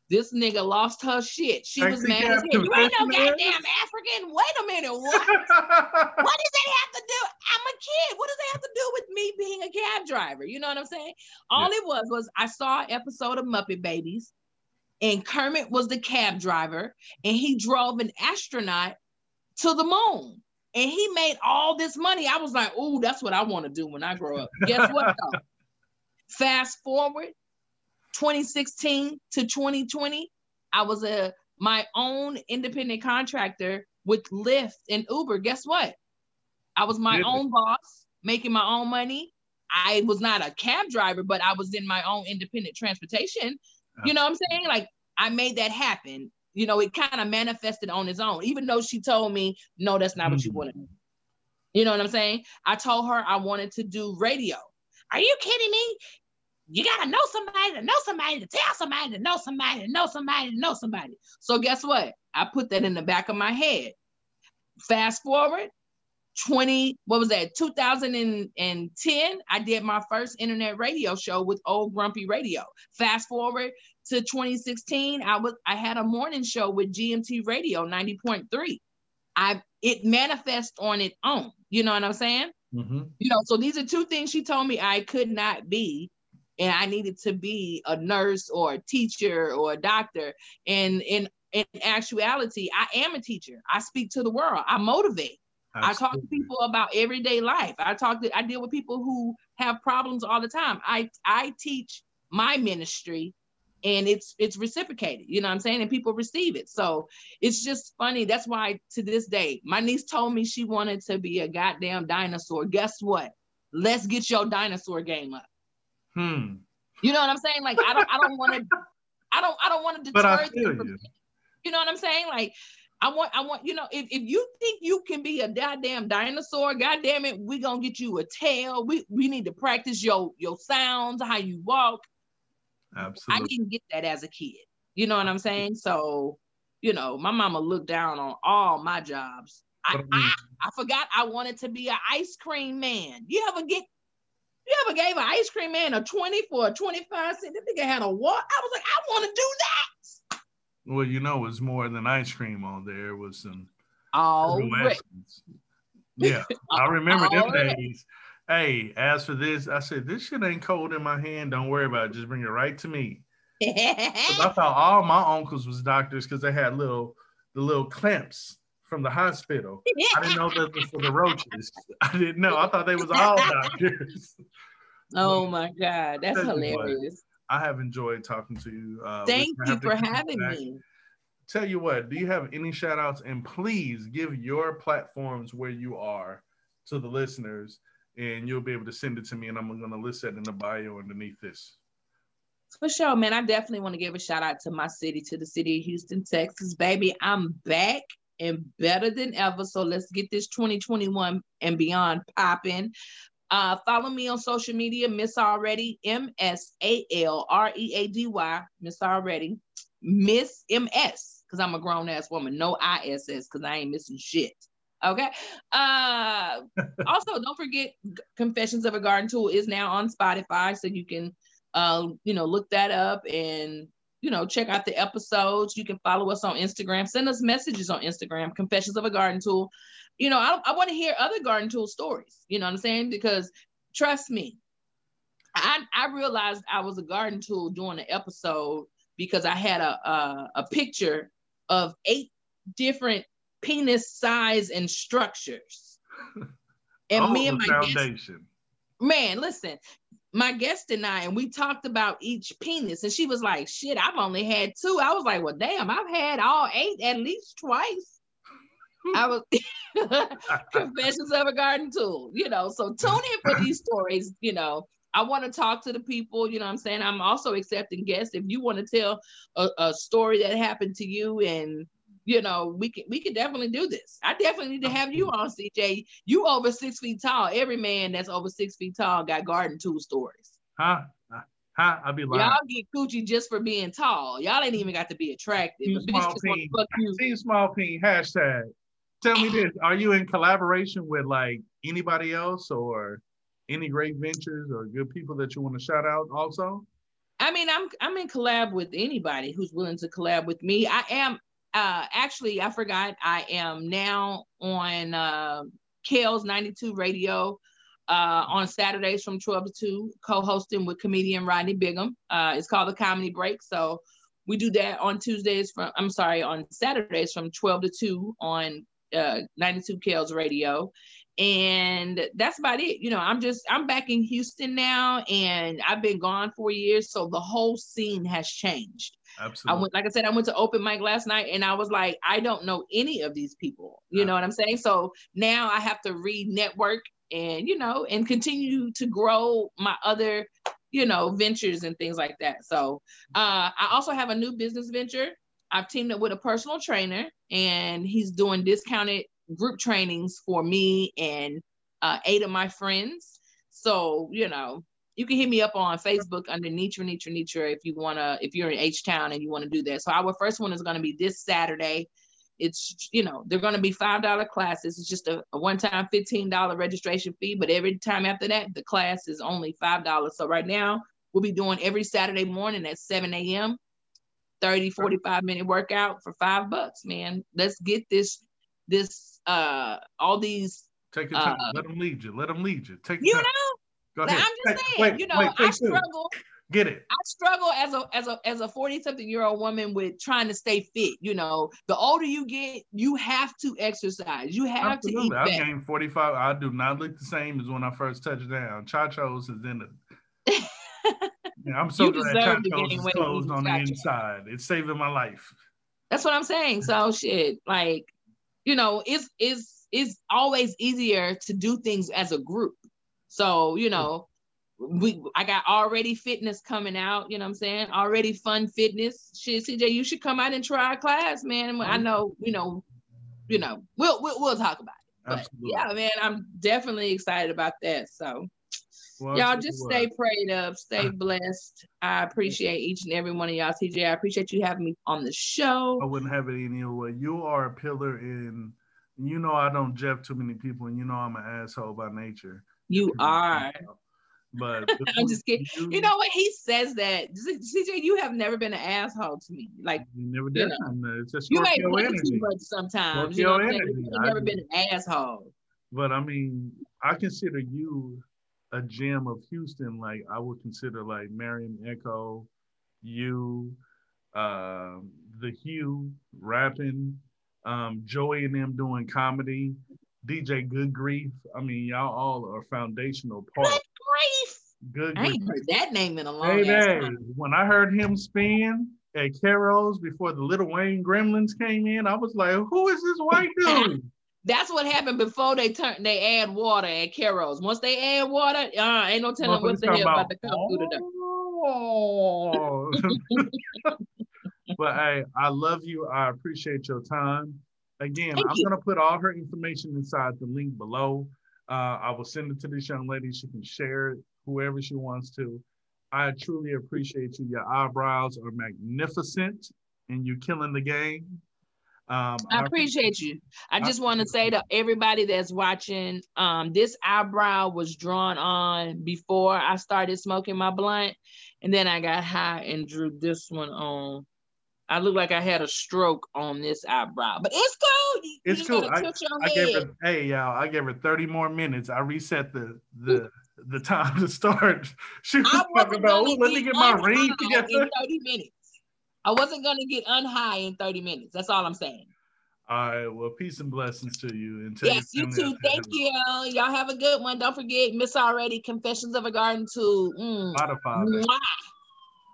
This nigga lost her shit. She was mad as hell. You ain't no goddamn African. Wait a minute. What? what does that have to do? I'm a kid. What does that have to do with me being a cab driver? You know what I'm saying? All yeah. it was was I saw an episode of Muppet Babies, and Kermit was the cab driver, and he drove an astronaut to the moon and he made all this money. I was like, oh, that's what I want to do when I grow up. Guess what? though? Fast forward 2016 to 2020, I was a my own independent contractor with Lyft and Uber. Guess what? I was my own boss, making my own money. I was not a cab driver, but I was in my own independent transportation. You uh-huh. know what I'm saying? Like I made that happen you know, it kind of manifested on its own, even though she told me, no, that's not mm-hmm. what you want to do. You know what I'm saying? I told her I wanted to do radio. Are you kidding me? You gotta know somebody to know somebody to tell somebody to know somebody to know somebody to know somebody. So guess what? I put that in the back of my head. Fast forward, 20, what was that? 2010, I did my first internet radio show with Old Grumpy Radio. Fast forward to 2016, I was I had a morning show with GMT Radio 90.3. I it manifests on its own. You know what I'm saying? Mm-hmm. You know, so these are two things she told me I could not be, and I needed to be a nurse or a teacher or a doctor. And in in actuality, I am a teacher. I speak to the world. I motivate. Absolutely. I talk to people about everyday life. I talk to I deal with people who have problems all the time. I I teach my ministry and it's it's reciprocated you know what i'm saying? And people receive it. So it's just funny. That's why to this day my niece told me she wanted to be a goddamn dinosaur. Guess what? Let's get your dinosaur game up. Hmm. You know what i'm saying? Like i don't i don't want to i don't i don't want to deter but I feel you. You know what I'm saying? Like, I want, I want, you know, if, if you think you can be a goddamn dinosaur, goddamn it, we gonna get you a tail. We we need to practice your your sounds, how you walk. Absolutely. I didn't get that as a kid. You know what I'm saying? So, you know, my mama looked down on all my jobs. I, mm-hmm. I, I forgot I wanted to be an ice cream man. You ever get you ever gave an ice cream man a 20 for a 25 cent? That nigga had a what? I was like, I want to do that. Well, you know, it's more than ice cream on there. It was some oh yeah. I remember them days. Hey, as for this, I said, this shit ain't cold in my hand. Don't worry about it. Just bring it right to me. I thought all my uncles was doctors because they had little the little clamps from the hospital. I didn't know that was for the roaches. I didn't know. I thought they was all doctors. Oh my God, that's hilarious. I have enjoyed talking to you. Uh, Thank you for having back. me. Tell you what, do you have any shout outs? And please give your platforms where you are to the listeners, and you'll be able to send it to me, and I'm to list that in the bio underneath this. For sure, man. I definitely want to give a shout out to my city, to the city of Houston, Texas. Baby, I'm back and better than ever. So let's get this 2021 and beyond popping. Uh, follow me on social media, Miss Already, M S A L R E A D Y, Miss Already, Miss M S, because I'm a grown ass woman, no I S S, because I ain't missing shit. Okay. Uh, also, don't forget Confessions of a Garden Tool is now on Spotify, so you can, uh, you know, look that up and you know, check out the episodes. You can follow us on Instagram. Send us messages on Instagram, Confessions of a Garden Tool. You know, I, I want to hear other garden tool stories. You know what I'm saying? Because trust me, I, I realized I was a garden tool during the episode because I had a, a, a picture of eight different penis size and structures. And oh, me and my foundation. Guest, man, listen, my guest and I, and we talked about each penis, and she was like, "Shit, I've only had two. I was like, "Well, damn, I've had all eight at least twice." I was confessions of a garden tool, you know. So tune in for these stories, you know. I want to talk to the people, you know I'm saying? I'm also accepting guests. If you want to tell a, a story that happened to you and you know, we can we can definitely do this. I definitely need to have you on, CJ. You over six feet tall. Every man that's over six feet tall got garden tool stories. Huh? Huh? I'll be lying. Y'all get coochie just for being tall. Y'all ain't even got to be attractive. Team small peen. Team small peen. Hashtag. Tell me this: Are you in collaboration with like anybody else, or any great ventures or good people that you want to shout out? Also. I mean, I'm I'm in collab with anybody who's willing to collab with me. I am uh, actually, I forgot I am now on uh, Kale's 92 Radio uh, on Saturdays from 12 to 2, co-hosting with comedian Rodney Bigham. Uh, it's called the Comedy Break. So we do that on Tuesdays from, I'm sorry, on Saturdays from 12 to 2 on uh, 92 Kale's Radio. And that's about it. You know, I'm just, I'm back in Houston now and I've been gone for years. So the whole scene has changed. Absolutely. I went, like I said, I went to open mic last night and I was like, I don't know any of these people. You know what I'm saying? So now I have to re network and, you know, and continue to grow my other, you know, ventures and things like that. So uh, I also have a new business venture. I've teamed up with a personal trainer and he's doing discounted group trainings for me and uh, eight of my friends. So, you know, you can hit me up on Facebook under Netra Netra Netra if you wanna if you're in H Town and you want to do that. So our first one is gonna be this Saturday. It's you know they're gonna be five dollar classes. It's just a, a one time fifteen dollar registration fee, but every time after that the class is only five dollars. So right now we'll be doing every Saturday morning at 7 a.m. 30 45 minute workout for five bucks man let's get this this uh all these take your time uh, let them lead you let them lead you take you time. know Go ahead. I'm just saying, wait, you know, wait, I struggle. Get it. I struggle as a as a as a 40 something year old woman with trying to stay fit. You know, the older you get, you have to exercise. You have Absolutely. to eat. I gained 45. I do not look the same as when I first touched down. Chachos is in the yeah, I'm so glad Chachos is closed on the inside. It's saving my life. That's what I'm saying. So shit, like, you know, it's it's it's always easier to do things as a group so, you know, we I got already fitness coming out, you know what I'm saying? Already fun fitness. Shit, CJ, you should come out and try a class, man. I know, you know, you know, we'll we'll, we'll talk about it. But Absolutely. yeah, man, I'm definitely excited about that. So well, y'all just stay prayed up, stay uh-huh. blessed. I appreciate each and every one of y'all. TJ, I appreciate you having me on the show. I wouldn't have it any other way. You are a pillar in you know I don't jeff too many people, and you know I'm an asshole by nature. You are. But I'm just kidding. You, you, know what? He says that. CJ, you have never been an asshole to me. Like you never did. You, know, it's just you ain't too much sometimes. you know energy. You've never been an asshole. But I mean, I consider you a gem of Houston. Like I would consider like Mariam Echo, you, uh, the Hugh rapping, um, Joey and them doing comedy. DJ Good Grief. I mean, y'all all are foundational parts. Good Grief. Good. grief. I ain't heard that name in a long hey, time. When I heard him spin at Carol's before the Little Wayne Gremlins came in, I was like, "Who is this white dude?" That's what happened before they turn. They add water at Carol's. Once they add water, uh, ain't no telling what the hell about, about to come through the Oh. but hey, I love you. I appreciate your time. Again, Thank I'm you. gonna put all her information inside the link below. Uh, I will send it to this young lady. She can share it whoever she wants to. I truly appreciate you. Your eyebrows are magnificent, and you're killing the game. Um, I appreciate you. I just want to say to everybody that's watching, um, this eyebrow was drawn on before I started smoking my blunt, and then I got high and drew this one on I look like I had a stroke on this eyebrow, but it's cool. You, it's you cool. I, I gave her, hey y'all, I gave her 30 more minutes. I reset the the the time to start. She was talking about, oh, let me get my ring together. In 30 minutes. I wasn't gonna get unhigh in 30 minutes. That's all I'm saying. All right. Well, peace and blessings to you. And yes, you too. Thank you. Y'all have a good one. Don't forget, Miss Already Confessions of a Garden to mm, Spotify.